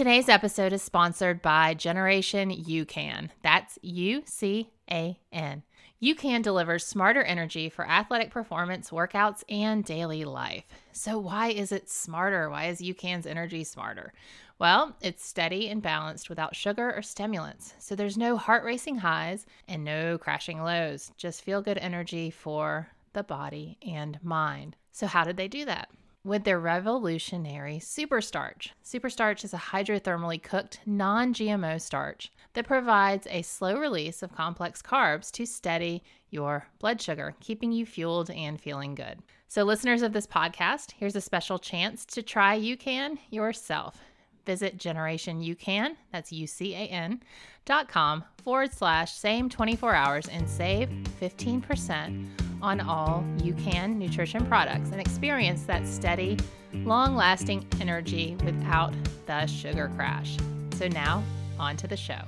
Today's episode is sponsored by Generation UCAN. That's U C A N. UCAN delivers smarter energy for athletic performance, workouts, and daily life. So, why is it smarter? Why is UCAN's energy smarter? Well, it's steady and balanced without sugar or stimulants. So, there's no heart racing highs and no crashing lows. Just feel good energy for the body and mind. So, how did they do that? With their revolutionary Superstarch. Superstarch is a hydrothermally cooked, non GMO starch that provides a slow release of complex carbs to steady your blood sugar, keeping you fueled and feeling good. So, listeners of this podcast, here's a special chance to try UCAN yourself. Visit Generation UCAN, that's U C A N, dot com forward slash same 24 hours and save 15% on all UCAN nutrition products and experience that steady, long lasting energy without the sugar crash. So, now on to the show.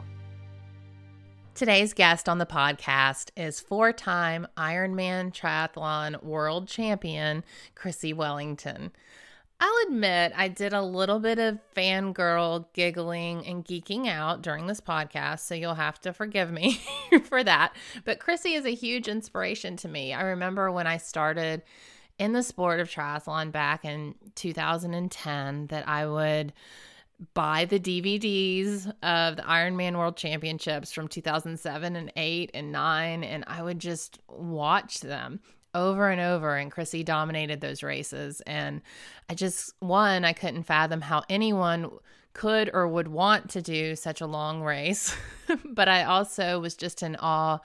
Today's guest on the podcast is four time Ironman Triathlon World Champion, Chrissie Wellington. I'll admit I did a little bit of fangirl giggling and geeking out during this podcast, so you'll have to forgive me for that. But Chrissie is a huge inspiration to me. I remember when I started in the sport of triathlon back in 2010 that I would buy the DVDs of the Ironman World Championships from 2007 and 8 and 9 and I would just watch them over and over and Chrissie dominated those races and I just one I couldn't fathom how anyone could or would want to do such a long race but I also was just in awe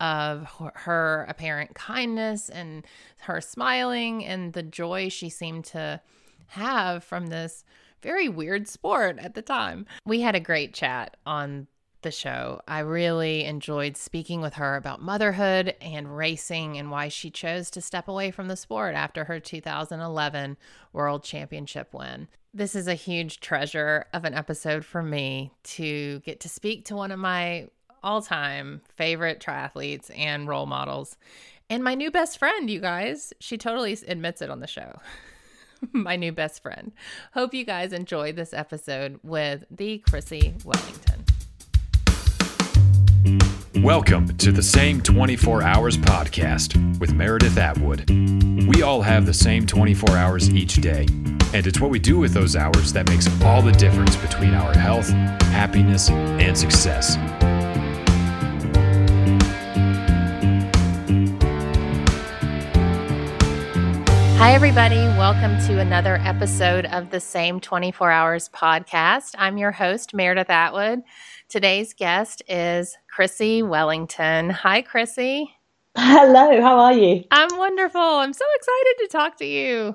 of her apparent kindness and her smiling and the joy she seemed to have from this very weird sport at the time. We had a great chat on the show. I really enjoyed speaking with her about motherhood and racing and why she chose to step away from the sport after her 2011 World Championship win. This is a huge treasure of an episode for me to get to speak to one of my all time favorite triathletes and role models. And my new best friend, you guys. She totally admits it on the show. my new best friend. Hope you guys enjoyed this episode with the Chrissie Wellington. Welcome to the Same 24 Hours podcast with Meredith Atwood. We all have the same 24 hours each day, and it's what we do with those hours that makes all the difference between our health, happiness, and success. Hi, everybody. Welcome to another episode of the Same 24 Hours podcast. I'm your host, Meredith Atwood. Today's guest is Chrissie Wellington. Hi, Chrissie. Hello, how are you? I'm wonderful. I'm so excited to talk to you.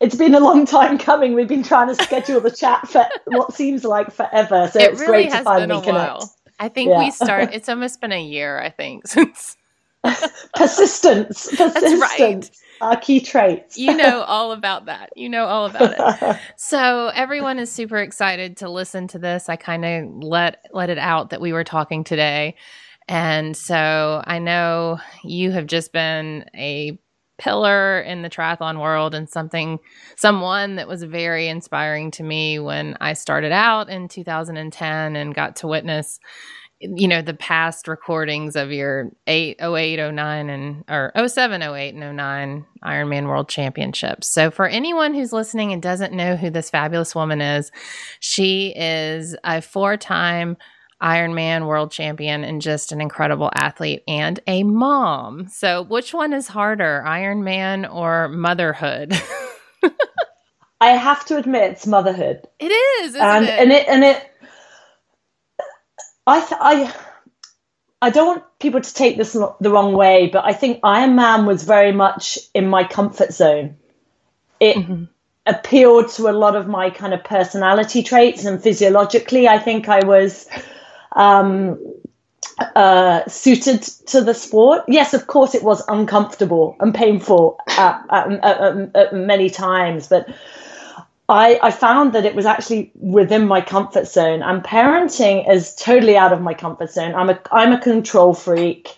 It's been a long time coming. We've been trying to schedule the chat for what seems like forever. So it it's really great has to finally been a connect. while. I think Yeah. we start. It's almost been a year. I think since Persistence. Persistence. right. Our key traits. you know all about that. You know all about it. So everyone is super excited to listen to this. I kind of let let it out that we were talking today. And so I know you have just been a pillar in the triathlon world and something someone that was very inspiring to me when I started out in 2010 and got to witness you know the past recordings of your 8 08 09 and or 07 08 and 09 Ironman World Championships. So for anyone who's listening and doesn't know who this fabulous woman is, she is a four-time Ironman World Champion and just an incredible athlete and a mom. So which one is harder, Ironman or motherhood? I have to admit, it's motherhood, it is, isn't and it? and it and it. I th- I I don't want people to take this the wrong way, but I think Ironman was very much in my comfort zone. It Mhm. appealed to a lot of my kind of personality traits, and physiologically, I think I was um, uh, suited to the sport. Yes, of course, it was uncomfortable and painful at, at, at, at many times, but I, I found that it was actually within my comfort zone. And parenting is totally out of my comfort zone. I'm a I'm a control freak,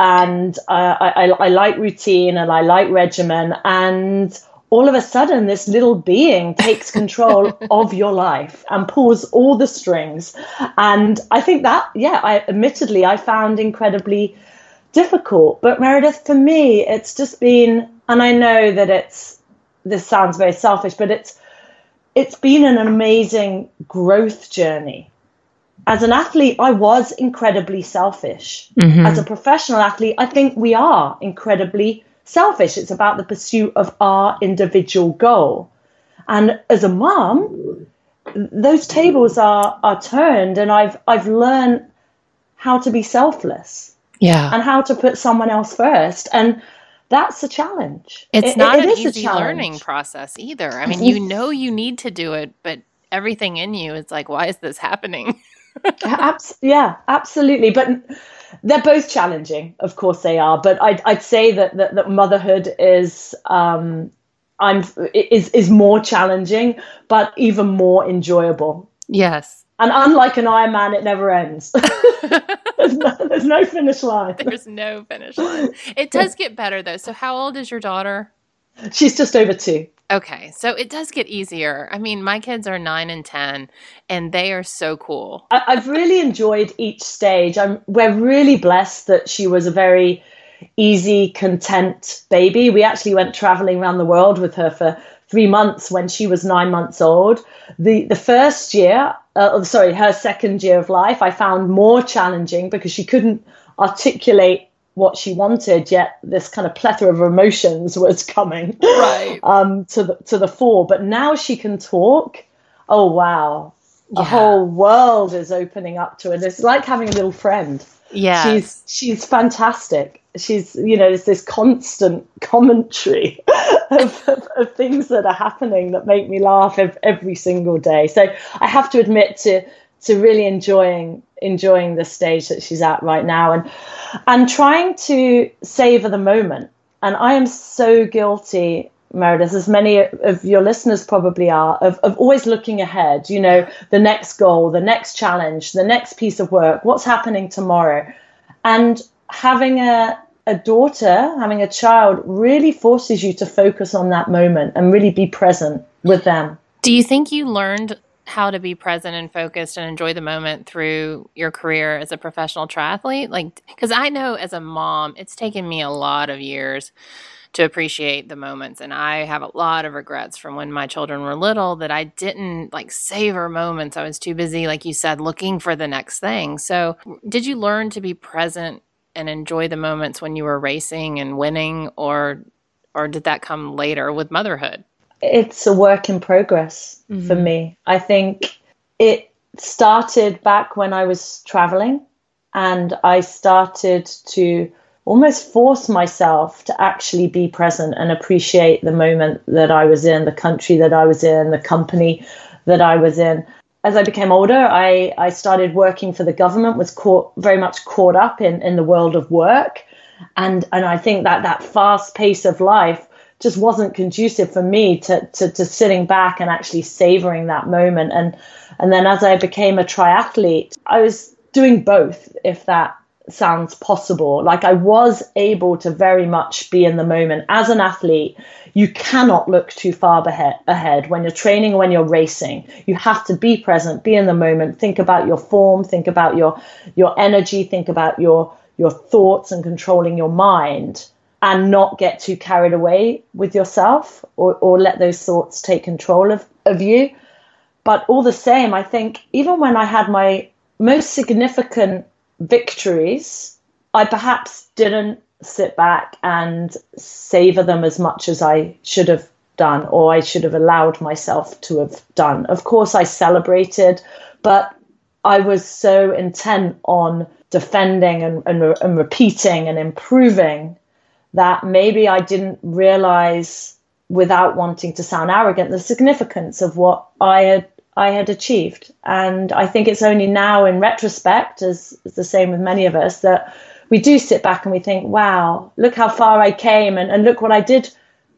and uh, I, I I like routine and I like regimen. And all of a sudden this little being takes control of your life and pulls all the strings and i think that yeah i admittedly i found incredibly difficult but meredith for me it's just been and i know that it's this sounds very selfish but it's it's been an amazing growth journey as an athlete i was incredibly selfish mm-hmm. as a professional athlete i think we are incredibly selfish. It's about the pursuit of our individual goal. And as a mom, those tables are are turned and I've I've learned how to be selfless. Yeah. And how to put someone else first. And that's a challenge. It's it, not it an easy learning process either. I mean, you know you need to do it, but everything in you is like, why is this happening? Abs- yeah, absolutely. But they're both challenging, of course they are. But I'd, I'd say that, that, that motherhood is um, I'm is is more challenging, but even more enjoyable. Yes. And unlike an Ironman, it never ends. there's, no, there's no finish line. There's no finish line. It does get better though. So, how old is your daughter? She's just over two. Okay, so it does get easier. I mean, my kids are nine and 10, and they are so cool. I, have really enjoyed each stage. I'm, we're really blessed that she was a very easy, content baby. We actually went traveling around the world with her for three months when she was nine months old. The, the first year, uh, oh, sorry, her second year of life, I found more challenging because she couldn't articulate what she wanted, yet this kind of plethora of emotions was coming right. um, to the to the fore. But now she can talk. Oh wow, yeah. a whole world is opening up to her. It's like having a little friend. Yeah, she's she's fantastic. She's you know there's this constant commentary of, of, of, things that are happening that make me laugh every, every single day. So I have to admit to to really enjoying enjoying the stage that she's at right now and and trying to savor the moment and i am so guilty meredith as many of your listeners probably are of, of always looking ahead you know the next goal the next challenge the next piece of work what's happening tomorrow and having a a daughter having a child really forces you to focus on that moment and really be present with them do you think you learned how to be present and focused and enjoy the moment through your career as a professional triathlete? Like, because I know as a mom, it's taken me a lot of years to appreciate the moments. And I have a lot of regrets from when my children were little that I didn't like savor moments. I was too busy, like you said, looking for the next thing. So, did you learn to be present and enjoy the moments when you were racing and winning, or or did that come later with motherhood? it's a work in progress mm-hmm. for me. I think it started back when I was traveling and I started to almost force myself to actually be present and appreciate the moment that I was in, the country that I was in, the company that I was in. As I became older, I, I started working for the government, was caught very much caught up in, in the world of work. And and I think that that fast pace of life just wasn't conducive for me to, to, to sitting back and actually savoring that moment. And, and then as I became a triathlete, I was doing both, if that sounds possible. Like I was able to very much be in the moment. As an athlete, you cannot look too far ahead when you're training when you're racing. You have to be present, be in the moment, think about your form, think about your your energy, think about your your thoughts and controlling your mind and not get too carried away with yourself or, or let those thoughts take control of, of you. But all the same, I think even when I had my most significant victories, I perhaps didn't sit back and savor them as much as I should have done or I should have allowed myself to have done. Of course, I celebrated, but I was so intent on defending and, and, and repeating and improving that maybe I didn't realize without wanting to sound arrogant the significance of what I had I had achieved. And I think it's only now in retrospect, as, as the same with many of us, that we do sit back and we think, wow, look how far I came and, and look what I did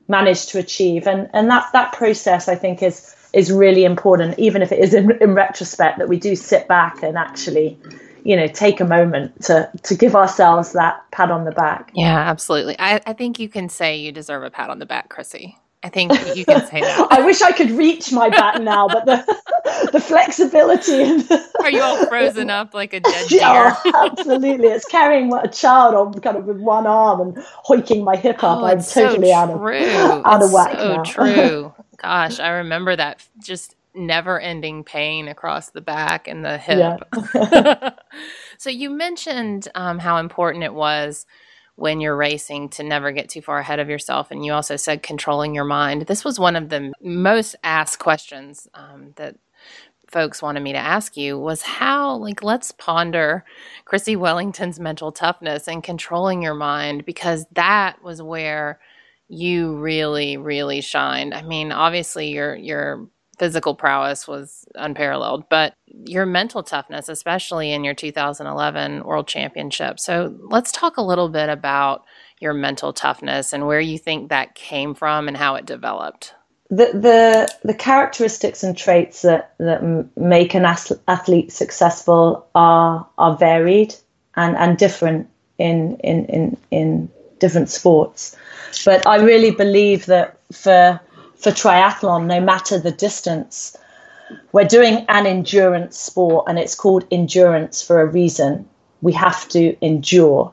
manage to achieve. And and that that process I think is is really important, even if it is in, in retrospect that we do sit back and actually you know take a moment to to give ourselves that pat on the back yeah absolutely i, I think you can say you deserve a pat on the back chrissie I think you can say that. I wish I could reach my back now, but the the flexibility and the, are you all frozen up like a dead deer? Yeah, absolutely. It's carrying a child on kind of with one arm and hoiking my hip up. Oh, I'm totally so out of out of whack so now. true. Gosh, I remember that just never ending pain across the back and the hip. Yeah. so you mentioned um, how important it was when you're racing to never get too far ahead of yourself. And you also said controlling your mind. This was one of the most asked questions um, that folks wanted me to ask you was how like let's ponder Chrissie wellington's mental toughness and controlling your mind because that was where you really really shined i mean obviously your your physical prowess was unparalleled, but your mental toughness, especially in your 2011 World Championship. So let's talk a little bit about your mental toughness and where you think that came from and how it developed. The the, the characteristics and traits that, that make an athlete successful are are varied and, and different in, in, in, in different sports. But I really believe that for for triathlon, no matter the distance. We're doing an endurance sport and it's called endurance for a reason. We have to endure.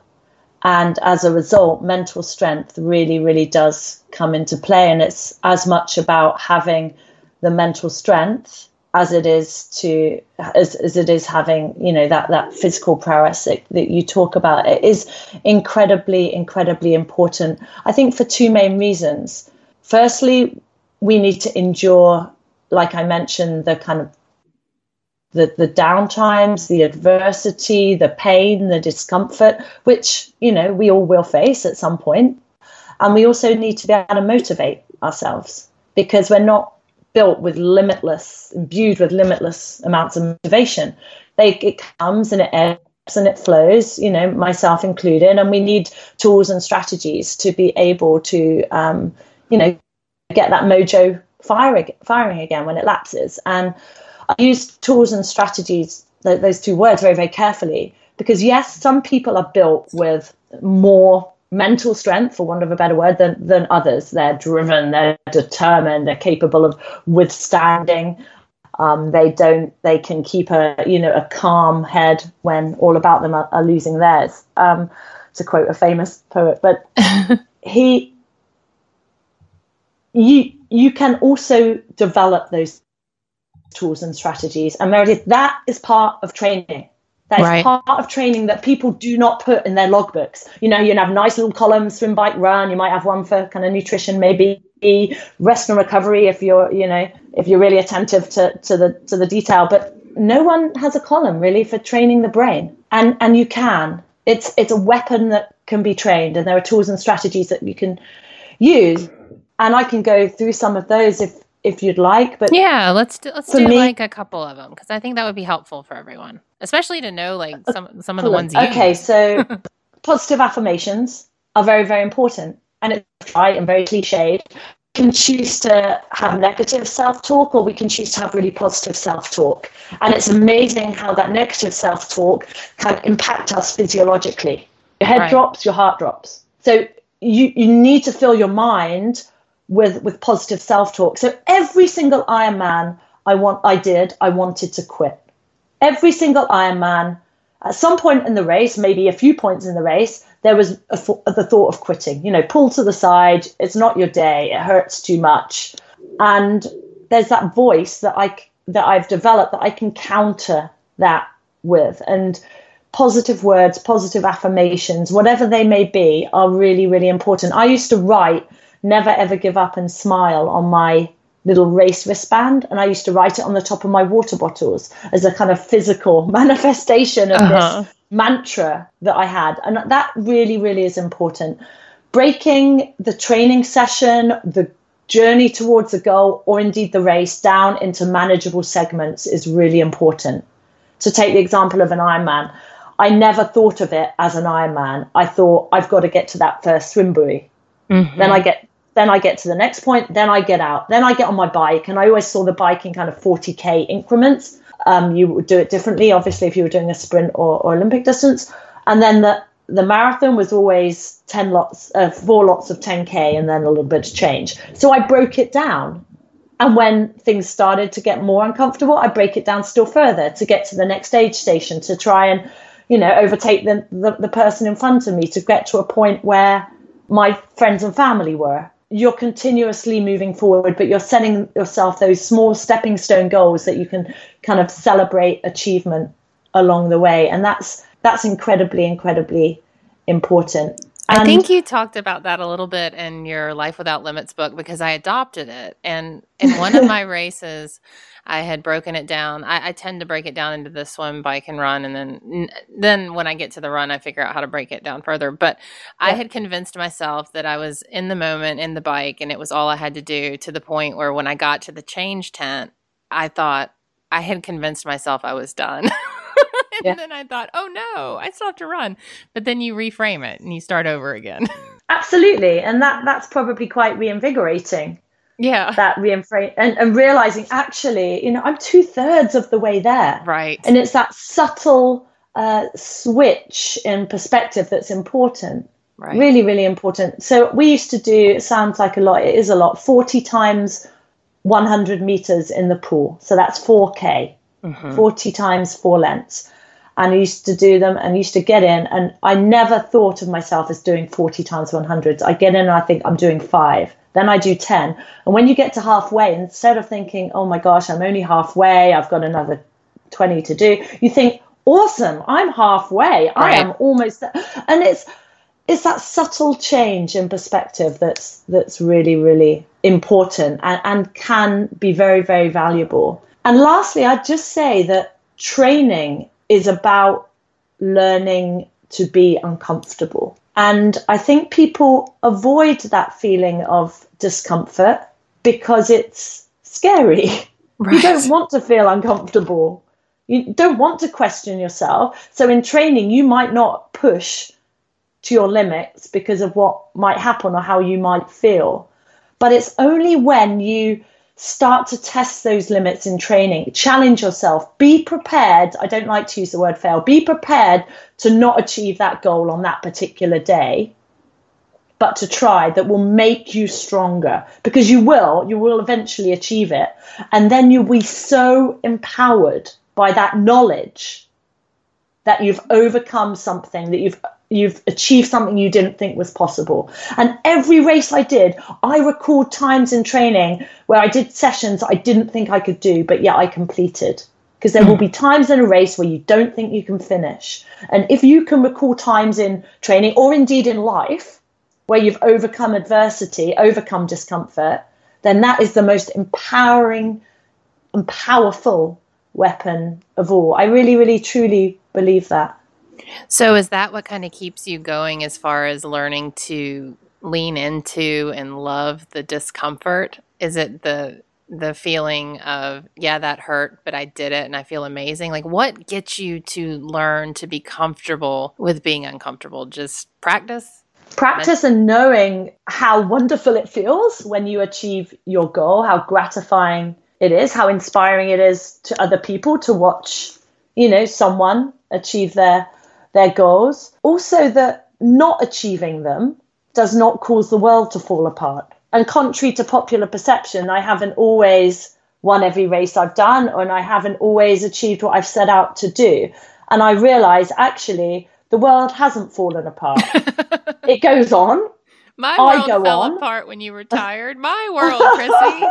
And as a result, mental strength really, really does come into play. And it's as much about having the mental strength as it is to as, as it is having you know that that physical prowess that, that you talk about it is incredibly incredibly important i think for two main reasons firstly we need to endure, like I mentioned, the kind of the, the downtimes, the adversity, the pain, the discomfort, which, you know, we all will face at some point. And we also need to be able to motivate ourselves because we're not built with limitless, imbued with limitless amounts of motivation. They, it comes and it ebbs and it flows, you know, myself included, and we need tools and strategies to be able to, um, you know, get that mojo firing, firing again when it lapses. And I use tools and strategies, those two words, very, very carefully because, yes, some people are built with more mental strength, for want of a better word, than, than others. They're driven, they're determined, they're capable of withstanding. Um, they don't. They can keep a you know a calm head when all about them are, are losing theirs. Um, to quote a famous poet, but he you you can also develop those tools and strategies. And Meredith, that is part of training. That is right. part of training that people do not put in their logbooks. You know, you have nice little columns, swim, bike, run. You might have one for kind of nutrition, maybe rest and recovery if you're, you know, if you're really attentive to, to the to the detail. But no one has a column really for training the brain. And and you can. It's it's a weapon that can be trained, and there are tools and strategies that you can use and I can go through some of those if if you'd like. But yeah, let's do, let's do me, like a couple of them because I think that would be helpful for everyone, especially to know like some some of the ones. okay, so positive affirmations are very very important, and it's right and very cliched. We can choose to have negative self talk, or we can choose to have really positive self talk, and it's amazing how that negative self talk can impact us physiologically. Your head right. drops, your heart drops. So you you need to fill your mind with with positive self-talk. So every single Ironman I want I did, I wanted to quit. Every single Ironman, at some point in the race, maybe a few points in the race, there was a, the thought of quitting. You know, pull to the side. It's not your day. It hurts too much. And there's that voice that I that I've developed that I can counter that with. And positive words, positive affirmations, whatever they may be, are really, really important. I used to write never ever give up and smile on my little race wristband. And I used to write it on the top of my water bottles as a kind of physical manifestation of uh-huh. this mantra that I had. And that really really is important. Breaking the training session the journey towards the goal or indeed the race down into manageable segments is really important. To take the example of an Ironman. I never thought of it as an Ironman. I thought I've got to get to that first swim buoy. Mm-hmm. then I get then I get to the next point, then I get out, then I get on my bike, and I always saw the bike in kind of 40k increments. Um, you would do it differently, obviously, if you were doing a sprint or, or Olympic distance. And then the the marathon was always 10 lots, uh, four lots of 10K and then a little bit of change. So I broke it down. And when things started to get more uncomfortable, I break it down still further to get to the next aid station to try and, you know, overtake the, the, the person in front of me to get to a point where my friends and family were. You're continuously moving forward, but you're setting yourself those small stepping stone goals that you can kind of celebrate achievement along the way. And that's that's incredibly, incredibly important. And I um, think you talked about that a little bit in your Life Without Limits book because I adopted it. And in one of my races, I had broken it down. I, I, tend to break it down into the swim, bike, and run, and then then when I get to the run, I figure out how to break it down further. But yeah. I had convinced myself that I was in the moment in the bike, and it was all I had to do. To the point where when I got to the change tent, I thought I had convinced myself I was done. and yeah. then I thought, oh no, I still have to run. But then you reframe it and you start over again. Absolutely. And that that's probably quite reinvigorating. Yeah. That reframe and, and realizing actually, you know, I'm two thirds of the way there. Right. And it's that subtle uh, switch in perspective that's important. Right. Really, really important. So we used to do, it sounds like a lot, it is a lot, 40 times 100 meters in the pool. So that's 4K mm-hmm. 40 times four lengths. And I used to do them and used to get in. And I never thought of myself as doing 40 times 100s. I get in and I think I'm doing five. Then I do 10. And when you get to halfway, instead of thinking, oh my gosh, I'm only halfway, I've got another 20 to do, you think, awesome, I'm halfway. Right. I am almost there. And it's, it's that subtle change in perspective that's that's really really important and, and can be very very valuable and lastly, I'd just say that training is about learning to be uncomfortable. And I think people avoid that feeling of discomfort because it's scary. Right. You don't want to feel uncomfortable. You don't want to question yourself. So in training, you might not push to your limits because of what might happen or how you might feel. But it's only when you start to test those limits in training. Challenge yourself. Be prepared. I don't like to use the word fail. Be prepared to not achieve that goal on that particular day but to try that will make you stronger because you will you will eventually achieve it. And then you'll be so empowered by that knowledge that you've overcome something that you've you've achieved something you didn't think was possible. And every race I did, I record times in training where I did sessions I didn't think I could do, but yet I completed. Because there will hmm. be times in a race where you don't think you can finish. And if you can recall times in training or indeed in life where you've overcome adversity, overcome discomfort, then that is the most empowering and powerful weapon of all. I really, really, truly believe that. So is that what kind of keeps you going as far as learning to lean into and love the discomfort? Is it the the feeling of yeah that hurt but I did it and I feel amazing? Like what gets you to learn to be comfortable with being uncomfortable? Just practice? Practice and knowing how wonderful it feels when you achieve your goal, how gratifying it is, how inspiring it is to other people to watch, you know, someone achieve their their goals. Also, that not achieving them does not cause the world to fall apart. And contrary to popular perception, I haven't always won every race I've done, and I haven't always achieved what I've set out to do. And I realize actually the world hasn't fallen apart. it goes on. My world fell on. apart when you retired. My world, Chrissie.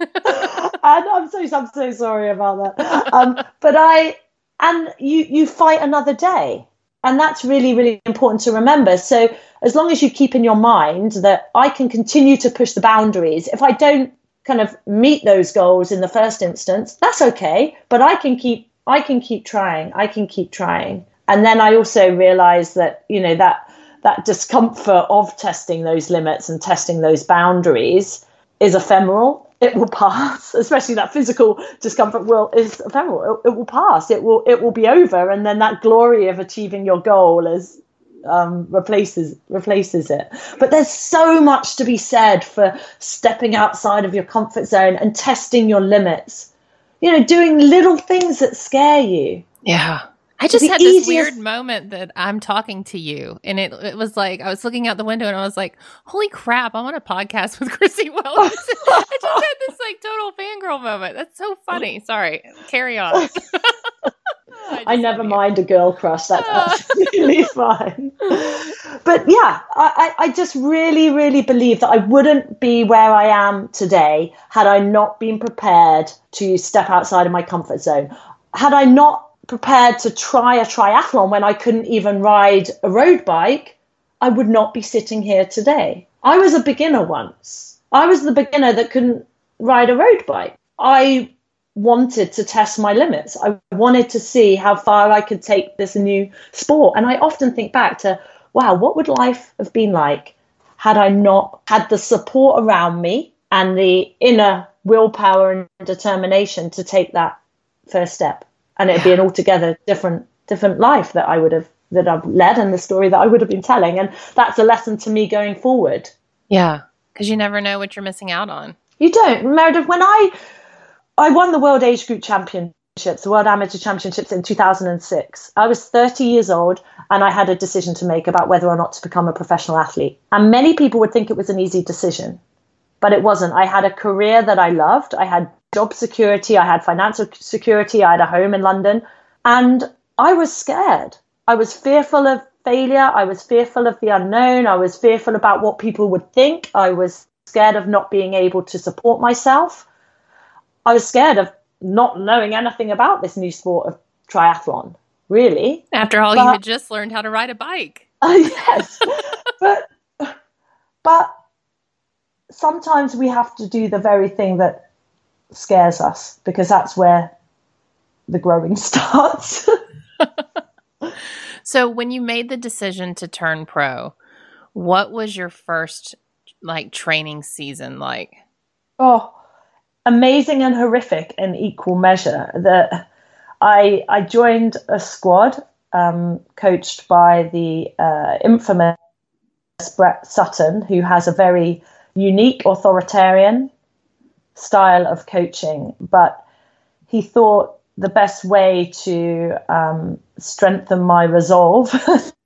and I'm so I'm so sorry about that. Um, but I and you you fight another day and that's really really important to remember. So as long as you keep in your mind that i can continue to push the boundaries if i don't kind of meet those goals in the first instance that's okay. But i can keep i can keep trying i can keep trying. And then i also realize that you know that that discomfort of testing those limits and testing those boundaries is ephemeral it will pass. Especially that physical discomfort will is ephemeral it, it, will pass. It will it will be over. And then that glory of achieving your goal is um, replaces replaces it. But there's so much to be said for stepping outside of your comfort zone and testing your limits. You know doing little things that scare you. Yeah I just had this easiest- weird moment that I'm talking to you, and it it was like I was looking out the window and I was like, "Holy crap! I'm on a podcast with Chrissie Wellens." I just had this like total fangirl moment. That's so funny. Sorry, carry on. I just never love you. mind a girl crush. That's absolutely fine. But yeah, I, I I just really, really believe that I wouldn't be where I am today had I not been prepared to step outside of my comfort zone. Had I not prepared to try a triathlon when I couldn't even ride a road bike, I would not be sitting here today. I was a beginner once. I was the beginner that couldn't ride a road bike. I wanted to test my limits. I wanted to see how far I could take this new sport. And I often think back to, wow, what would life have been like had I not had the support around me and the inner willpower and determination to take that first step? And it'd be an altogether different different life that I would have that I've led and the story that I would have been telling. And that's a lesson to me going forward. Yeah, because you never know what you're missing out on. You don't, Meredith. When I I won the World Age Group Championships, the World Amateur Championships in 2006. I was 30 years old and I had a decision to make about whether or not to become a professional athlete. And many people would think it was an easy decision, but it wasn't. I had a career that I loved. I had job security. I had financial security. I had a home in London, and I was scared. I was fearful of failure. I was fearful of the unknown. I was fearful about what people would think. I was scared of not being able to support myself. I was scared of not knowing anything about this new sport of triathlon, really. After all, you had just learned how to ride a bike. Uh, yes, but but sometimes we have to do the very thing that scares us because that's where the growing starts. So when you made the decision to turn pro, what was your first like training season like? oh, amazing and horrific in equal measure. That I I joined a squad um, coached by the uh, infamous Brett Sutton, who has a very unique authoritarian style of coaching, but he thought the best way to um, strengthen my resolve,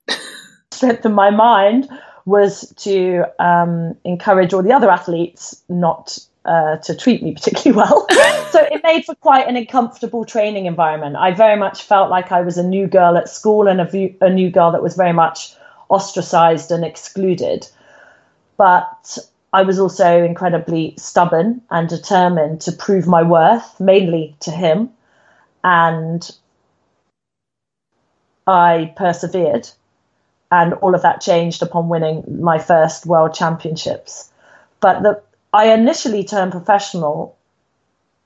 strengthen my mind, was to um, encourage all the other athletes not uh, to treat me particularly well. so it made for quite an uncomfortable training environment. I very much felt like I was a new girl at school and a, new girl that was very much ostracized and excluded. But I was also incredibly stubborn and determined to prove my worth, mainly to him. And I persevered. And all of that changed upon winning my first world championships. But the, I initially turned professional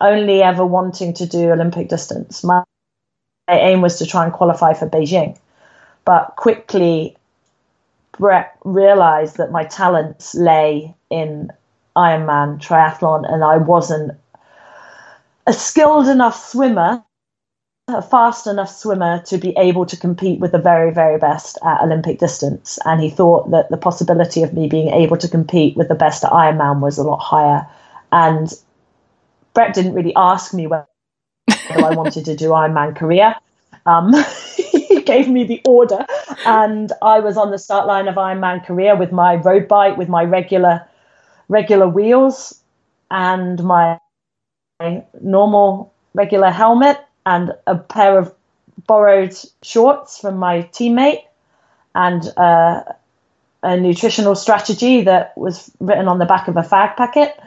only ever wanting to do Olympic distance. My, my aim was to try and qualify for Beijing. But quickly, realized that my talents lay in Ironman triathlon, and I wasn't a skilled enough swimmer, a fast enough swimmer to be able to compete with the very, very best at Olympic distance. And he thought that the possibility of me being able to compete with the best at Ironman was a lot higher. And Brett didn't really ask me whether I wanted to do Ironman Korea. Um, gave me the order, and I was on the start line of Ironman Korea with my road bike, with my regular regular wheels, and my, my normal regular helmet, and a pair of borrowed shorts from my teammate, and uh, a nutritional strategy that was written on the back of a fag packet,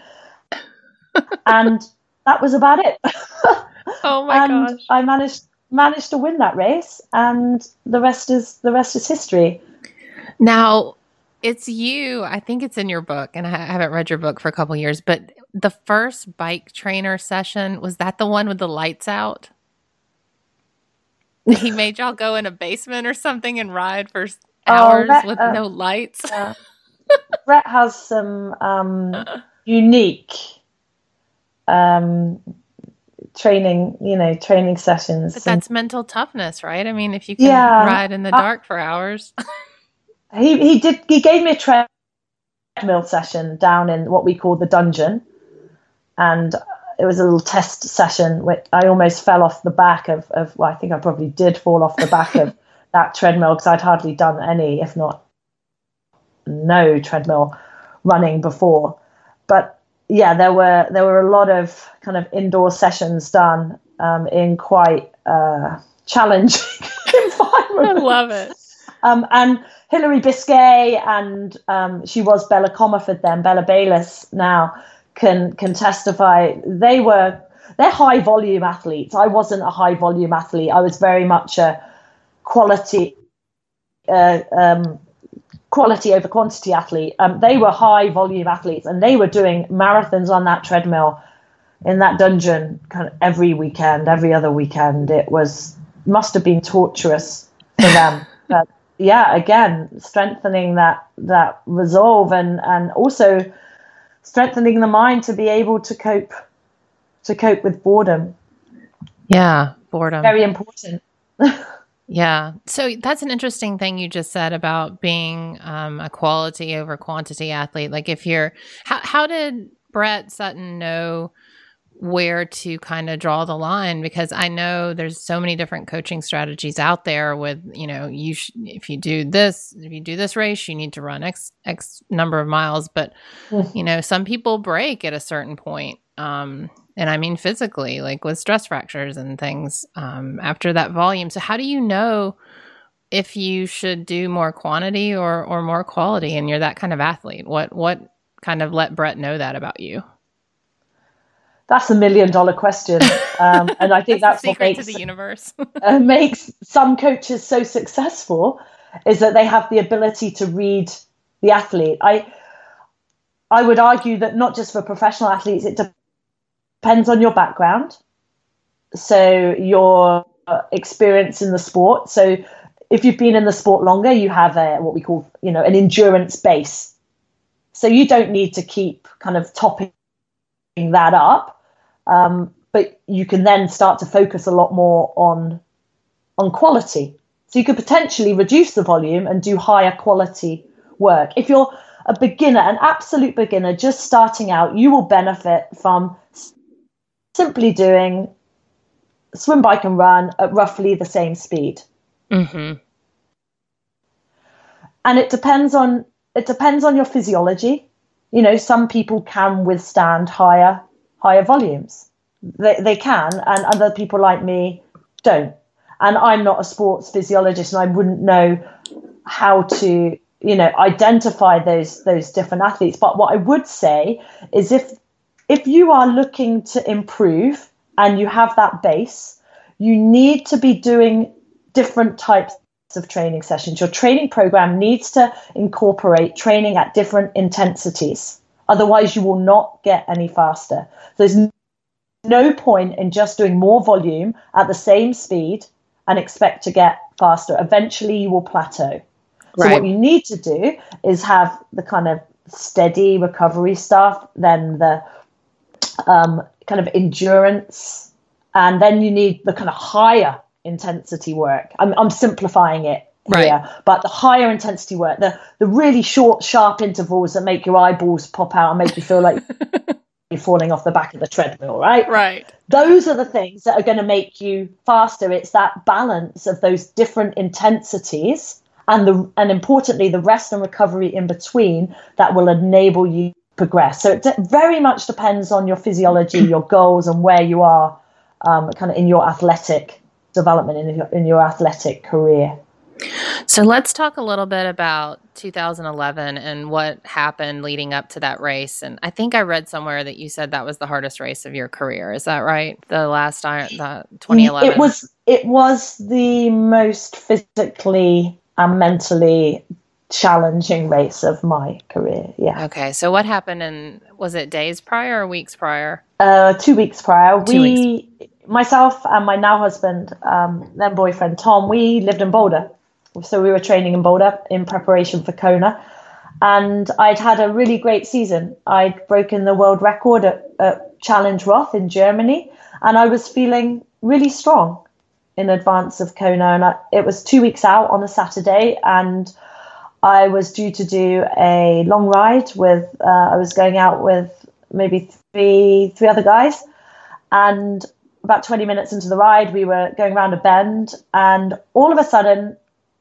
and that was about it. Oh my and gosh. I managed managed to win that race, and the rest is the rest is history. Now, it's you. I think it's in your book, and I haven't read your book for a couple years. But the first bike trainer session was that the one with the lights out? he made y'all go in a basement or something and ride for Oh, hours with uh, no lights. Uh, Brett has some um, unique um, training, you know, training sessions. But and that's mental toughness, right? I mean, if you can Yeah. ride in the dark for hours. he he did he gave me a treadmill session down in what we call the dungeon, and it was a little test session which I almost fell off the back of, of well, I think I probably did fall off the back of that treadmill because I'd hardly done any, if not no treadmill running before. But yeah, there were there were a lot of kind of indoor sessions done um, in quite uh, challenging environments. I love it. Um, and Hilary Biscay and um, she was Bella Comerford then, Bella Bayliss now can can testify. They were they're high volume athletes. I wasn't a high volume athlete. I was very much a quality uh, um, quality over quantity athlete. Um, they were high volume athletes, and they were doing marathons on that treadmill in that dungeon kind of every weekend, every other weekend. It was must have been torturous for them. but yeah, again, strengthening that that resolve and and also strengthening the mind to be able to cope to cope with boredom. Yeah, boredom. Very important. yeah. So that's an interesting thing you just said about being um, a quality over quantity athlete. Like if you're, how, how did Brett Sutton know where to kind of draw the line because I know there's so many different coaching strategies out there with you know you sh- if you do this if you do this race you need to run x x number of miles but mm. you know some people break at a certain point um and I mean physically like with stress fractures and things um after that volume. So how do you know if you should do more quantity or or more quality? And you're that kind of athlete. What what kind of let Brett know that about you? That's a million dollar question, um, and I think that's, that's what makes the universe. uh, makes some coaches so successful is that they have the ability to read the athlete. I I would argue that not just for professional athletes, it depends on your background, so your experience in the sport. So if you've been in the sport longer, you have a what we call you know an endurance base. So you don't need to keep kind of topping that up. Um, but you can then start to focus a lot more on on quality. So you could potentially reduce the volume and do higher quality work. If you're a beginner, an absolute beginner, just starting out, you will benefit from simply doing swim, bike, and run at roughly the same speed. Mm-hmm. And it depends on it depends on your physiology. You know, some people can withstand higher higher volumes. They, they can, and other people like me don't. And I'm not a sports physiologist, and I wouldn't know how to, you know, identify those those different athletes. But what I would say is, if if you are looking to improve and you have that base, you need to be doing different types of training sessions. Your training program needs to incorporate training at different intensities. Otherwise, you will not get any faster. There's no point in just doing more volume at the same speed and expect to get faster. Eventually, you will plateau. Right. So, what you need to do is have the kind of steady recovery stuff, then the um, kind of endurance, and then you need the kind of higher intensity work. I'm, I'm simplifying it right. here. But the higher intensity work, the the really short, sharp intervals that make your eyeballs pop out and make you feel like you're falling off the back of the treadmill, right? Right. Those are the things that are going to make you faster. It's that balance of those different intensities and the and importantly the rest and recovery in between that will enable you progress. So it very much depends on your physiology, your goals, and where you are, um, kind of in your athletic development in your, in your athletic career. So let's talk a little bit about 2011 and what happened leading up to that race. And I think I read somewhere that you said that was the hardest race of your career. Is that right? The last Iron, the 2011. It was. It was the most physically and mentally challenging race of my career. Yeah. Okay. So what happened? And was it days prior or weeks prior? Uh, two weeks prior. Two we, weeks. myself and my now husband, um, then boyfriend Tom, we lived in Boulder so we were training in Boulder in preparation for Kona. And I'd had a really great season. I'd broken the world record at, at Challenge Roth in Germany, and I was feeling really strong in advance of Kona. And I, it was two weeks out on a Saturday, and I was due to do a long ride with. Uh, I was going out with maybe three three other guys, And about 20 minutes into the ride, we were going around a bend, and all of a sudden,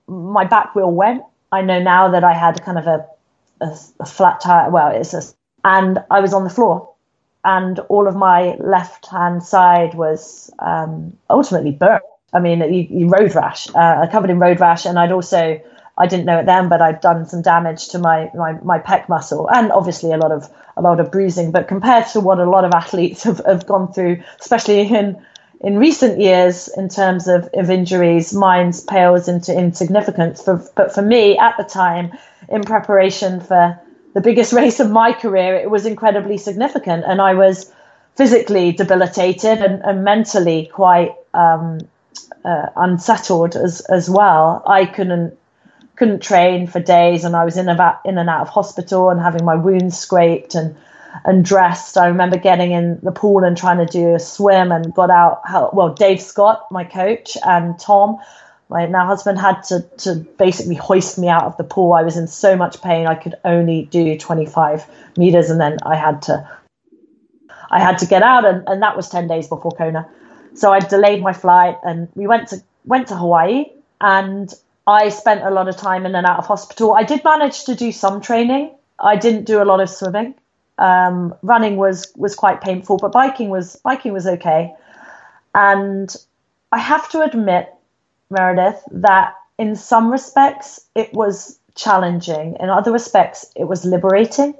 my back wheel went. I know now that I had kind of a, a, a flat tire. Well, it's a, and I was on the floor, and all of my left hand side was um, ultimately burnt. I mean, you, you road rash, uh, covered in road rash, and I'd also I didn't know it then, but I'd done some damage to my, my, my pec muscle and obviously a lot of a lot of bruising. But compared to what a lot of athletes have, have gone through, especially in in recent years in terms of, of injuries, mine pales into insignificance. For, but for me at the time, in preparation for the biggest race of my career, it was incredibly significant. And I was physically debilitated and, and mentally quite um, uh, unsettled as, as well. I couldn't couldn't train for days and I was in about in and out of hospital and having my wounds scraped and and dressed. I remember getting in the pool and trying to do a swim and got out well Dave Scott, my coach, and Tom, my now husband had to to basically hoist me out of the pool. I was in so much pain I could only do 25 meters and then I had to I had to get out and, and that was 10 days before Kona. So I delayed my flight and we went to went to Hawaii and I spent a lot of time in and out of hospital. I did manage to do some training. I didn't do a lot of swimming. Um, running was was quite painful, but biking was biking was okay. And I have to admit, Meredith, that in some respects it was challenging. In other respects, it was liberating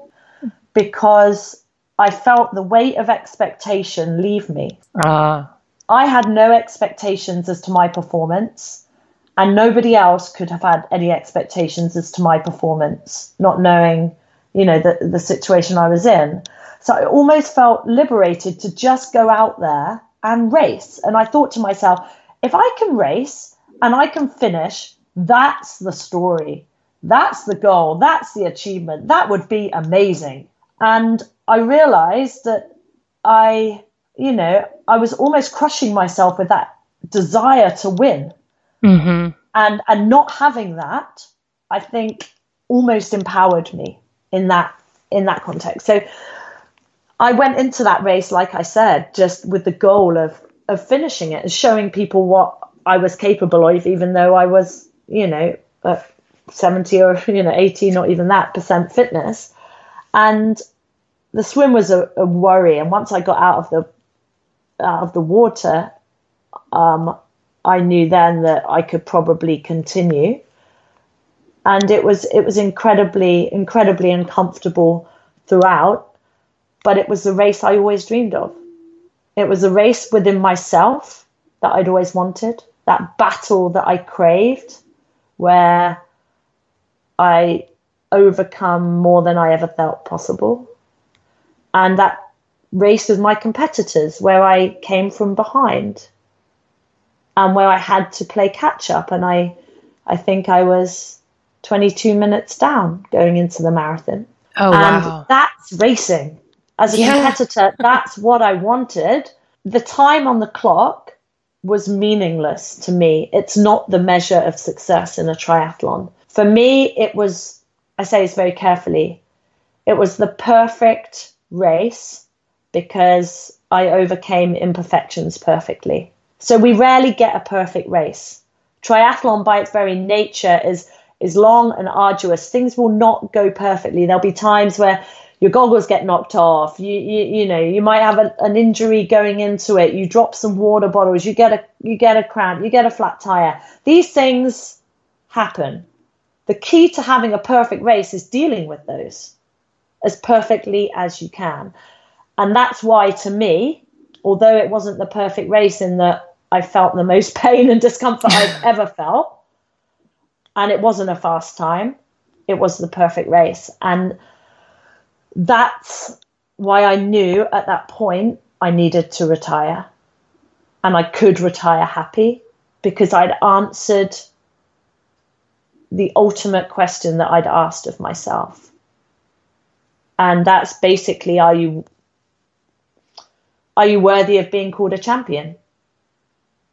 because I felt the weight of expectation leave me. Uh. I had no expectations as to my performance and nobody else could have had any expectations as to my performance, not knowing, you know, the, the situation I was in. So I almost felt liberated to just go out there and race. And I thought to myself, if I can race and I can finish, that's the story. That's the goal. That's the achievement. That would be amazing. And I realized that I, you know, I was almost crushing myself with that desire to win Mm-hmm. And and not having that, I think, almost empowered me in that in that context. So I went into that race, like I said, just with the goal of of finishing it and showing people what I was capable of, even though I was, you know, 70 or you know 80, not even that percent fitness. And the swim was a, a worry. And once I got out of the out of the water, um, I knew then that I could probably continue. And it was it was incredibly, incredibly uncomfortable throughout, but it was the race I always dreamed of. It was a race within myself that I'd always wanted, that battle that I craved, where I overcome more than I ever felt possible. And that race with my competitors, where I came from behind and where I had to play catch up. And I, I think I was 22 minutes down going into the marathon. Oh, and wow. that's racing. As a yeah. competitor, that's what I wanted. The time on the clock was meaningless to me. It's not the measure of success in a triathlon. For me, it was, I say this very carefully, it was the perfect race because I overcame imperfections perfectly. So we rarely get a perfect race. Triathlon, by its very nature, is is long and arduous. Things will not go perfectly. There'll be times where your goggles get knocked off. You you, you know you might have a, an injury going into it. You drop some water bottles. You get a you get a cramp. You get a flat tire. These things happen. The key to having a perfect race is dealing with those as perfectly as you can. And that's why, to me, although it wasn't the perfect race in that I felt the most pain and discomfort I've ever felt. And it wasn't a fast time, it was the perfect race. And that's why I knew at that point I needed to retire. And I could retire happy because I'd answered the ultimate question that I'd asked of myself. And that's basically are you are you worthy of being called a champion?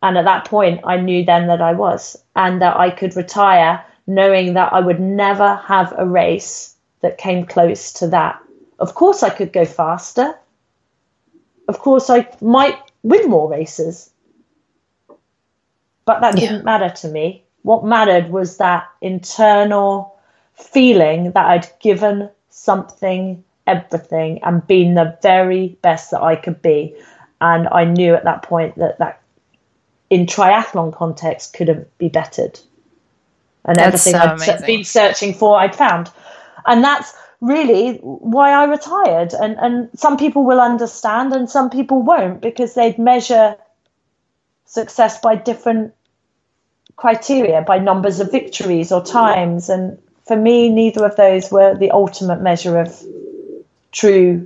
And at that point, I knew then that I was, and that I could retire knowing that I would never have a race that came close to that. Of course, I could go faster. Of course, I might win more races. But that Yeah. didn't matter to me. What mattered was that internal feeling that I'd given something everything and been the very best that I could be. And I knew at that point that that in triathlon context couldn't be bettered. And That's everything so I'd se- amazing. been searching for, I'd found. And that's really why I retired. And, and some people will understand and some people won't because they'd measure success by different criteria, by numbers of victories or times. And for me, neither of those were the ultimate measure of true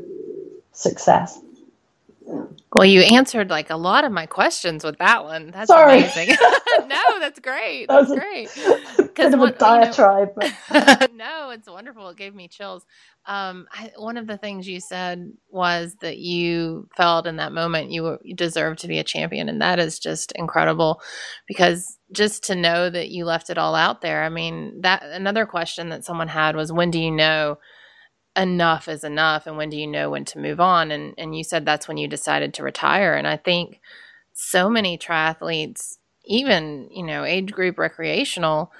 success. Well, you answered like a lot of my questions with that one. That's Sorry. amazing. no, that's great. That That's a- great. Bit of a you know- diatribe. no, it's wonderful. It gave me chills. Um, I, one of the things you said was that you felt in that moment you, were, you deserved to be a champion, and that is just incredible. Because just to know that you left it all out there. I mean, that another question that someone had was, when do you know? Enough is enough and when do you know when to move on? And and you said that's when you decided to retire. And i think so many triathletes even you know age group recreational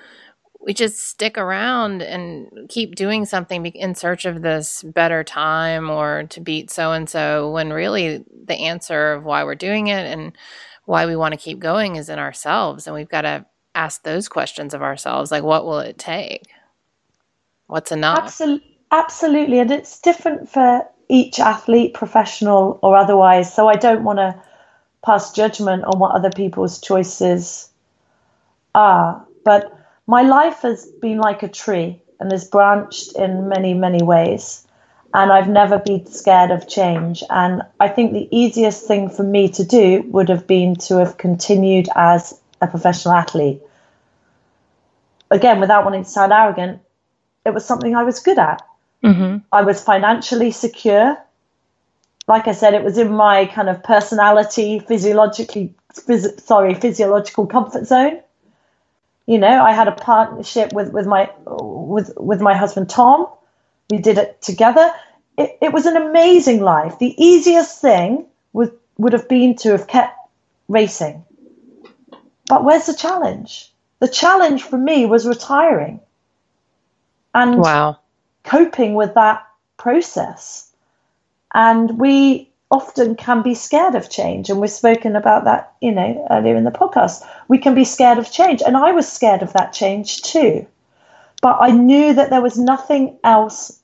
we just stick around and keep doing something in search of this better time or to beat so and so when really the answer of why we're doing it and why we want to keep going is in ourselves. And we've got to ask those questions of ourselves like what will it take? What's enough? Absolutely, absolutely, and it's different for each athlete, professional or otherwise. So I don't want to pass judgment on what other people's choices are. But my life has been like a tree and has branched in many, many ways. And I've never been scared of change. And I think the easiest thing for me to do would have been to have continued as a professional athlete. Again, without wanting to sound arrogant, it was something I was good at. Mm-hmm. I was financially secure. Like I said, it was in my kind of personality, physiologically, phys- sorry, physiological comfort zone. You know, I had a partnership with, with my with with my husband Tom. We did it together. It, it was an amazing life. The easiest thing would would have been to have kept racing. But where's the challenge? The challenge for me was retiring. And wow coping with that process. And we often can be scared of change. And we've spoken about that, you know, earlier in the podcast. We can be scared of change. And I was scared of that change too. But I knew that there was nothing else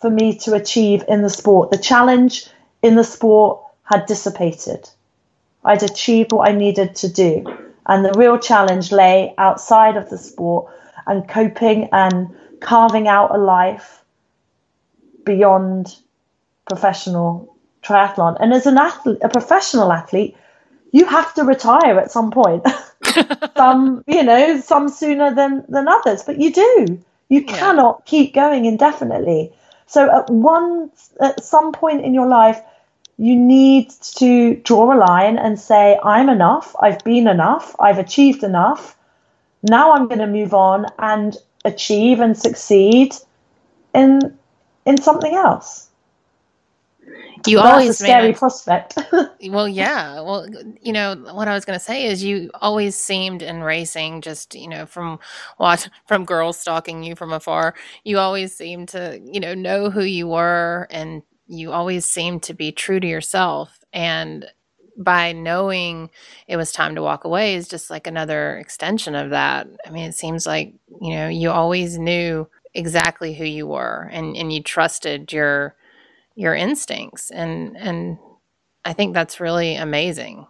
for me to achieve in the sport. The challenge in the sport had dissipated. I'd achieved what I needed to do. And the real challenge lay outside of the sport and coping and carving out a life beyond professional triathlon. And as an athlete, a professional athlete, you have to retire at some point. some, you know, some sooner than than others, but you do. You Yeah. cannot keep going indefinitely. So at one at some point in your life, you need to draw a line and say, I'm enough. I've been enough. I've achieved enough. Now I'm going to move on and achieve and succeed in in something else. you That's always a scary made prospect. Well, yeah. Well, you know what I was going to say is you always seemed in racing, just you know, from watch from girls stalking you from afar. You always seemed to, you know, know who you were, and you always seemed to be true to yourself. And by knowing it was time to walk away is just like another extension of that. I mean, it seems like you know you always knew exactly who you were, and and you trusted your your instincts, and and I think that's really amazing.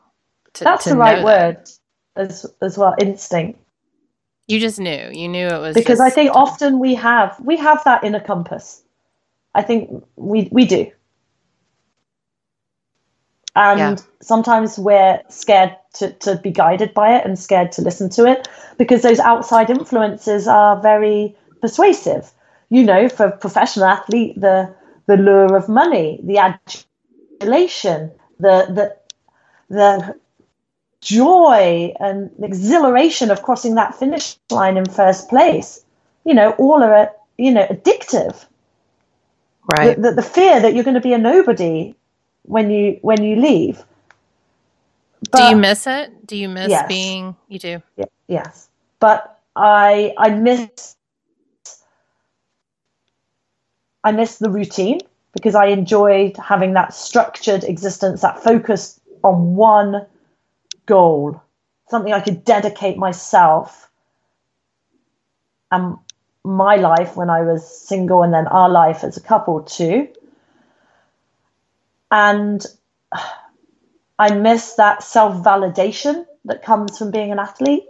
To, That's to the right that. word as as well. Instinct. You just knew. You knew it was because I think often we have we have that inner compass. I think we we do, and Yeah. sometimes we're scared to to be guided by it and scared to listen to it because those outside influences are very persuasive. You know, for a professional athlete, the the lure of money, the adulation, the the the joy and exhilaration of crossing that finish line in first place, you know, all are, you know, addictive. right. The, the, the fear that you're going to be a nobody when you when you leave. But, do you miss it? Do you miss yes. being? You do. Yes, but I I miss I miss the routine because I enjoyed having that structured existence, that focus on one goal, something I could dedicate myself and my life when I was single and then our life as a couple too. And I miss that self validation that comes from being an athlete.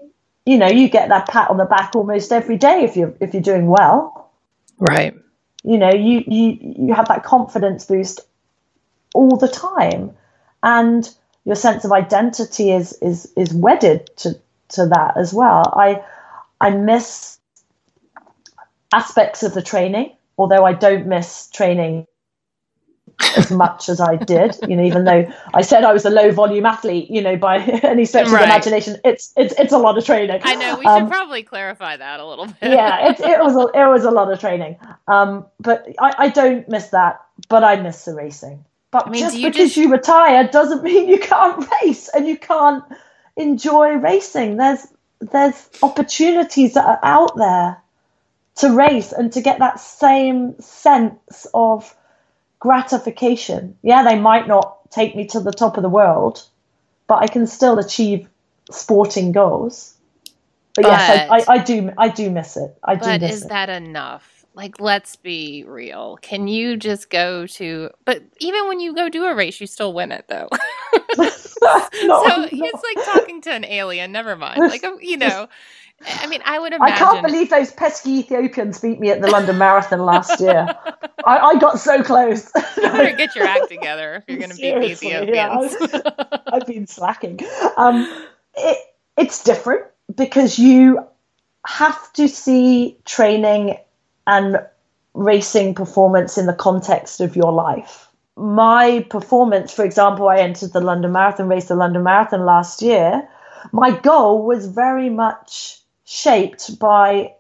You know, you get that pat on the back almost every day if you're if you're doing well. Right. You know, you you you have that confidence boost all the time. And your sense of identity is is is wedded to to that as well. I I miss aspects of the training, although I don't miss training as much as I did. You know, even though I said I was a low volume athlete, you know, by any stretch right. of imagination, it's it's it's a lot of training. I know we um, should probably clarify that a little bit. yeah, it, it was a, it was a lot of training. Um, but I, I don't miss that, but I miss the racing. But I mean, just you because just... you retire doesn't mean you can't race and you can't enjoy racing. There's there's opportunities that are out there to race and to get that same sense of gratification. Yeah, they might not take me to the top of the world, but I can still achieve sporting goals. But, but yes, I, I, I, do I do miss it. I do but is it. that enough? like let's be real can you just go to but even when you go do a race you still win it though no, so no. it's like talking to an alien never mind like you know I mean, I would imagine. I can't believe those pesky Ethiopians beat me at the London Marathon last year. I, I, got so close. you better get your act together if you're going to beat the Ethiopians. Yeah, I've been slacking. Um, it, it's different because you have to see training and racing performance in the context of your life. My performance, for example, I entered the London Marathon, raced the London Marathon last year. My goal was very much shaped by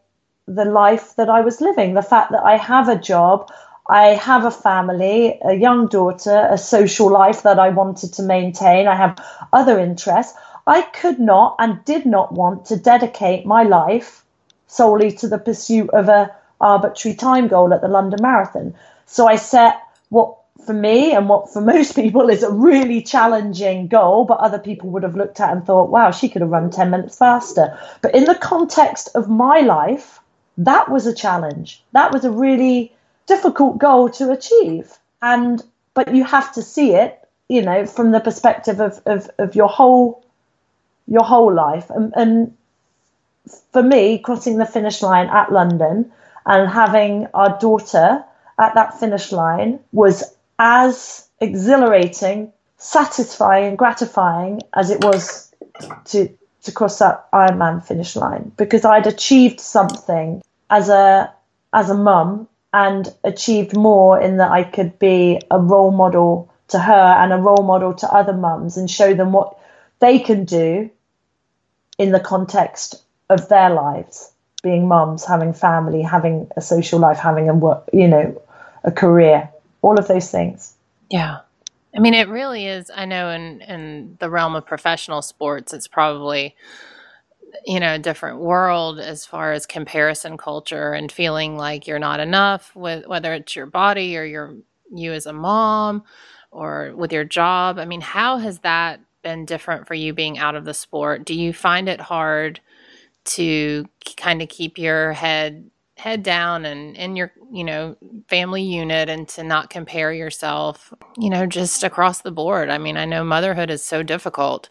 the life that I was living, the fact that I have a job, I have a family, a young daughter, a social life that I wanted to maintain, I have other interests. I could not and did not want to dedicate my life solely to the pursuit of a arbitrary time goal at the London Marathon. So I set what for me and what for most people is a really challenging goal, but other people would have looked at and thought, wow, she could have run 10 minutes faster. But in the context of my life, that was a challenge. That was a really difficult goal to achieve. And but you have to see it, you know, from the perspective of, of, of your whole your whole life. And, and for me, crossing the finish line at London and having our daughter at that finish line was as exhilarating, satisfying, and gratifying as it was to to cross that Ironman finish line. Because I'd achieved something as a as a mum and achieved more in that I could be a role model to her and a role model to other mums and show them what they can do in the context of their lives being mums, having family, having a social life, having a work, you know, a career, all of those things. Yeah. I mean, it really is. I know in, in the realm of professional sports, it's probably, you know, a different world as far as comparison culture and feeling like you're not enough with whether it's your body or your you as a mom or with your job. I mean, how has that been different for you being out of the sport? Do you find it hard to kind of keep your head head down and in your you know family unit and to not compare yourself you know just across the board. I mean i know motherhood is so difficult.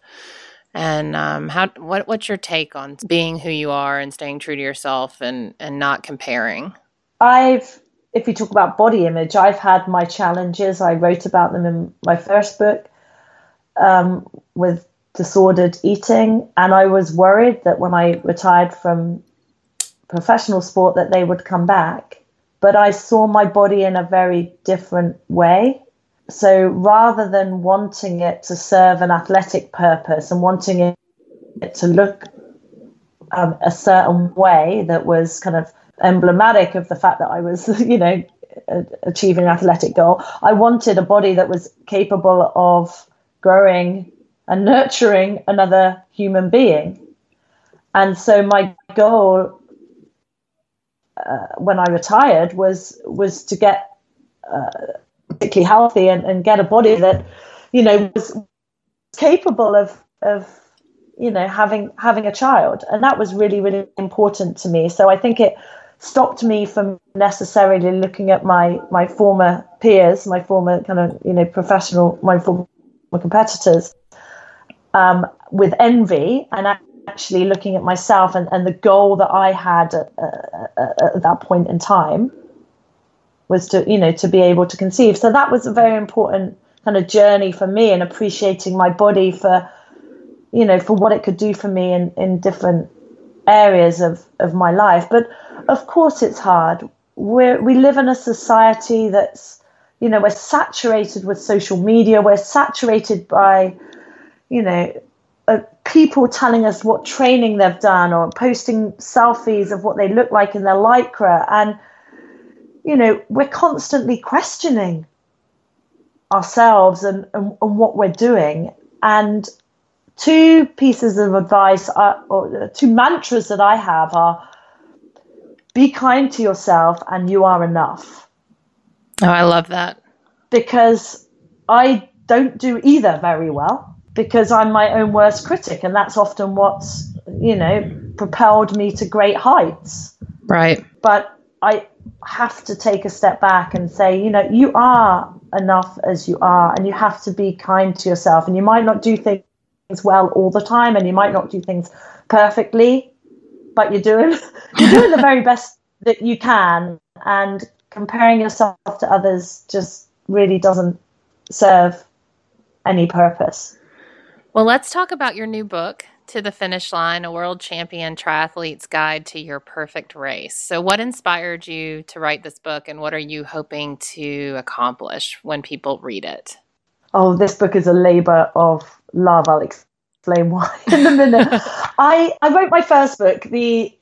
And um, how what what's your take on being who you are and staying true to yourself and and not comparing? I've if we talk about body image i've had my challenges. I wrote about them in my first book um, with disordered eating, and I was worried that when I retired from professional sport that they would come back. But I saw my body in a very different way. So rather than wanting it to serve an athletic purpose and wanting it to look um, a certain way that was kind of emblematic of the fact that I was, you know, achieving an athletic goal, I wanted a body that was capable of growing and nurturing another human being. And so my goal uh, when I retired was was to get uh, particularly healthy and, and get a body that you know was capable of of you know having having a child. And that was really really important to me. So i think it stopped me from necessarily looking at my my former peers my former kind of you know professional my former competitors um, with envy and actually looking at myself and, and the goal that i had at, at, at that point in time was to you know to be able to conceive. So that was a very important kind of journey for me and appreciating my body for you know for what it could do for me in in different areas of of my life. But of course it's hard. We we live in a society that's you know we're saturated with social media. We're saturated by you know uh, people telling us what training they've done or posting selfies of what they look like in their lycra and you know, we're constantly questioning ourselves and, and, and what we're doing. And two pieces of advice, are, or two mantras that I have are be kind to yourself and you are enough. Oh, I love that. Because I don't do either very well because I'm my own worst critic. And that's often what's, you know, propelled me to great heights. Right. But I, have to take a step back and say, you know, you are enough as you are, and you have to be kind to yourself. And you might not do things well all the time, and you might not do things perfectly, but you're doing you're doing the very best that you can. And comparing yourself to others just really doesn't serve any purpose. Well, let's talk about your new book, to the finish line, a world champion triathlete's guide to your perfect race. So, what inspired you to write this book, and what are you hoping to accomplish when people read it? Oh, this book is a labor of love. I'll explain why in a minute. I, I wrote my first book, the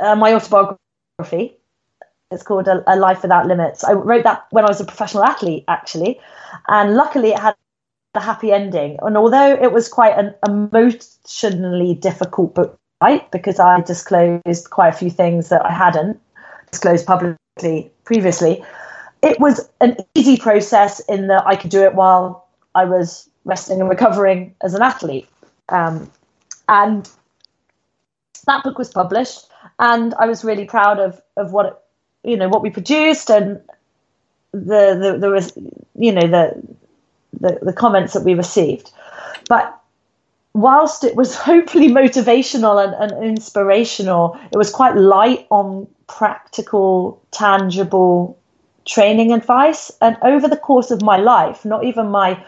uh, my autobiography. It's called a, a Life Without Limits. I wrote that when I was a professional athlete, actually, and luckily it had the happy ending. And although it was quite an emotionally difficult book, right, because I disclosed quite a few things that I hadn't disclosed publicly previously, it was an easy process in that I could do it while I was resting and recovering as an athlete. Um, and that book was published, and I was really proud of of what you know what we produced and the the there was you know the the, the comments that we received. But whilst it was hopefully motivational and, and inspirational, it was quite light on practical, tangible training advice. And over the course of my life, not even my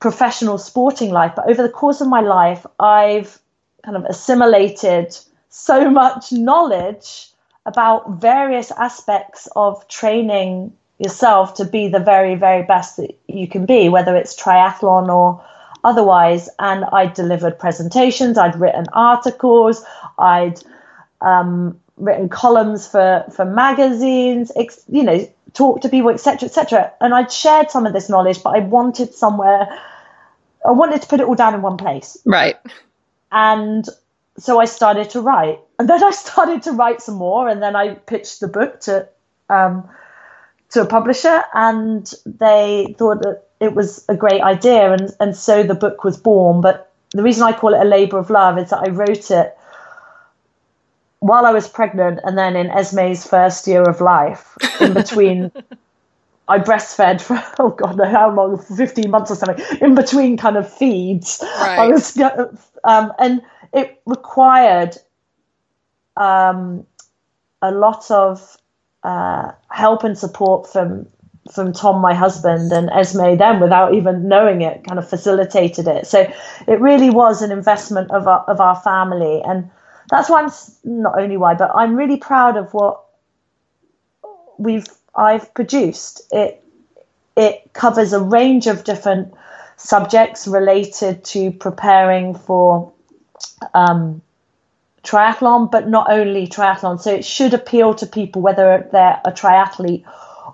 professional sporting life, but over the course of my life, I've kind of assimilated so much knowledge about various aspects of training yourself to be the very, very best that you can be, whether it's triathlon or otherwise. And I delivered presentations, I'd written articles, I'd um, written columns for, for magazines, ex, you know, talk to people, etc., etc. And I'd shared some of this knowledge, but I wanted somewhere, I wanted to put it all down in one place. Right. And so I started to write. And then I started to write some more, and then I pitched the book to um, to a publisher and they thought that it was a great idea and, and so the book was born. But the reason i call it a labor of love is that i wrote it while i was pregnant and then in esme's first year of life in between i breastfed for oh god no, how long? 15 months or something. In between kind of feeds. Right. i was um, and it required um, a lot of uh, help and support from from Tom, my husband, and Esme then, without even knowing it, kind of facilitated it. So it really was an investment of our, of our family, and that's why I'm not only why, but I'm really proud of what we've I've produced. It it covers a range of different subjects related to preparing for um, triathlon, but not only triathlon. So it should appeal to people whether they're a triathlete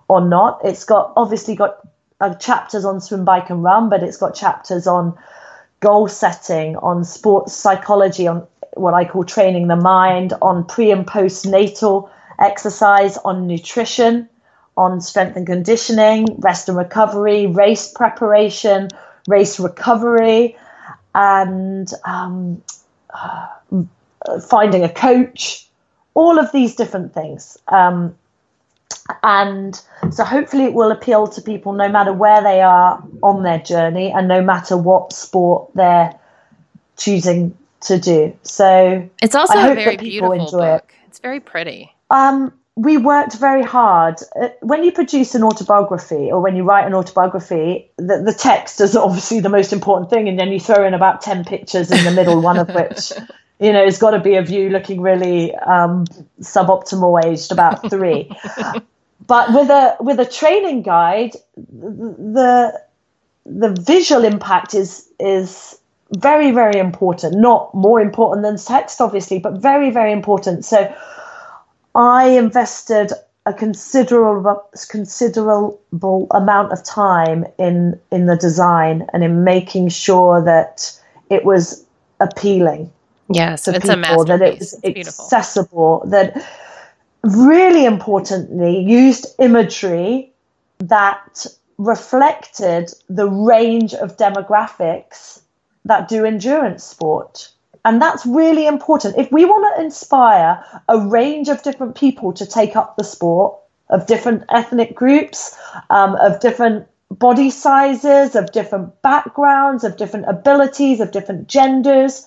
or not. It's got obviously got uh, chapters on swim, bike, and run, but it's got chapters on goal setting, on sports psychology, on what I call training the mind, on pre and postnatal exercise, on nutrition, on strength and conditioning, rest and recovery, race preparation, race recovery, and um, uh, finding a coach, all of these different things. Um, and so hopefully it will appeal to people no matter where they are on their journey and no matter what sport they're choosing to do. So it's also a very beautiful book. It. It's very pretty. Um, we worked very hard. Uh, when you produce an autobiography or when you write an autobiography, the, the text is obviously the most important thing, and then you throw in about 10 pictures in the middle, one of which, you know, it's got to be of you looking really um, suboptimal aged about three. but with a with a training guide, the the visual impact is is very very important. Not more important than text, obviously, but very very important. So I invested a considerable considerable amount of time in in the design and in making sure that it was appealing. Yes, to it's people, that it was accessible, that really importantly used imagery that reflected the range of demographics that do endurance sport. And that's really important. If we want to inspire a range of different people to take up the sport, of different ethnic groups, um, of different body sizes, of different backgrounds, of different abilities, of different genders,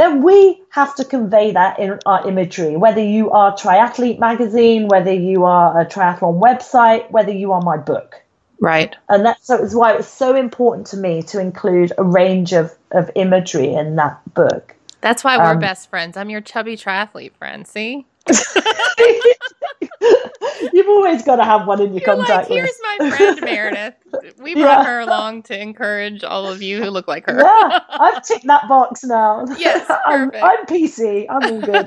then we have to convey that in our imagery. Whether you are Triathlete Magazine, whether you are a triathlon website, whether you are my book. Right. And that's so it's why it was so important to me to include a range of, of imagery in that book. That's why we're um, best friends. I'm your chubby triathlete friend. See? You've always got to have one in your You're contact like, Here's my friend Meredith. We brought yeah. her along to encourage all of you who look like her. Yeah, I've ticked that box now. Yes, I'm, I'm, PC. I'm all good.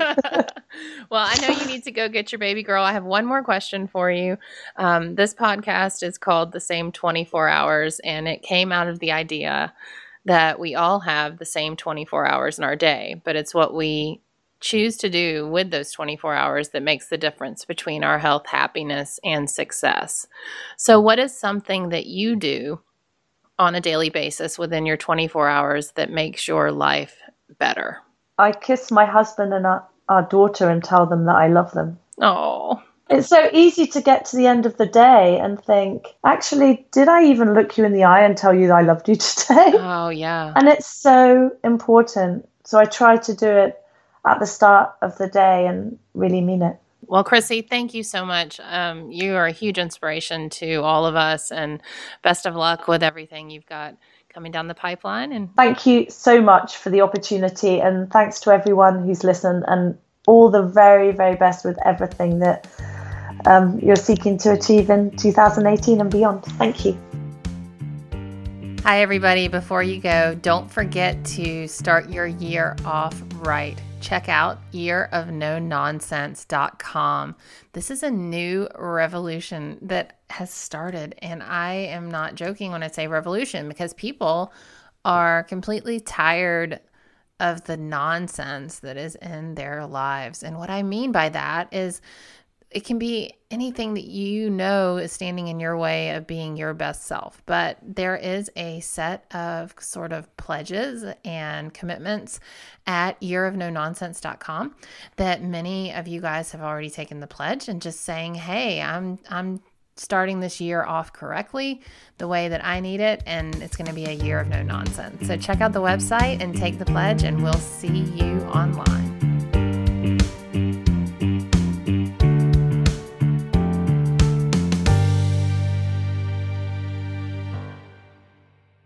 well, I know you need to go get your baby girl. I have one more question for you. Um, this podcast is called The Same 24 Hours, and it came out of the idea that we all have the same 24 hours in our day, but it's what we choose to do with those 24 hours that makes the difference between our health, happiness, and success. So, what is something that you do on a daily basis within your 24 hours that makes your life better? I kiss my husband and our, our daughter and tell them that I love them. Oh. It's so easy to get to the end of the day and think, actually, did I even look you in the eye and tell you that I loved you today? Oh, yeah. And it's so important. So I try to do it at the start of the day and really mean it. Well, Chrissie, thank you so much. Um, you are a huge inspiration to all of us, and best of luck with everything you've got coming down the pipeline. And thank you so much for the opportunity, and thanks to everyone who's listened, and all the very, very best with everything that um, you're seeking to achieve in 2018 and beyond. Thank you. Hi, everybody. Before you go, don't forget to start your year off right check out yearofnononsense.com. This is a new revolution that has started, and I am not joking when I say revolution because people are completely tired of the nonsense that is in their lives. And what I mean by that is it can be anything that you know is standing in your way of being your best self. But there is a set of sort of pledges and commitments at yearofnononsense.com that many of you guys have already taken the pledge and just saying, "Hey, I'm I'm starting this year off correctly the way that I need it and it's going to be a year of no nonsense." So check out the website and take the pledge and we'll see you online.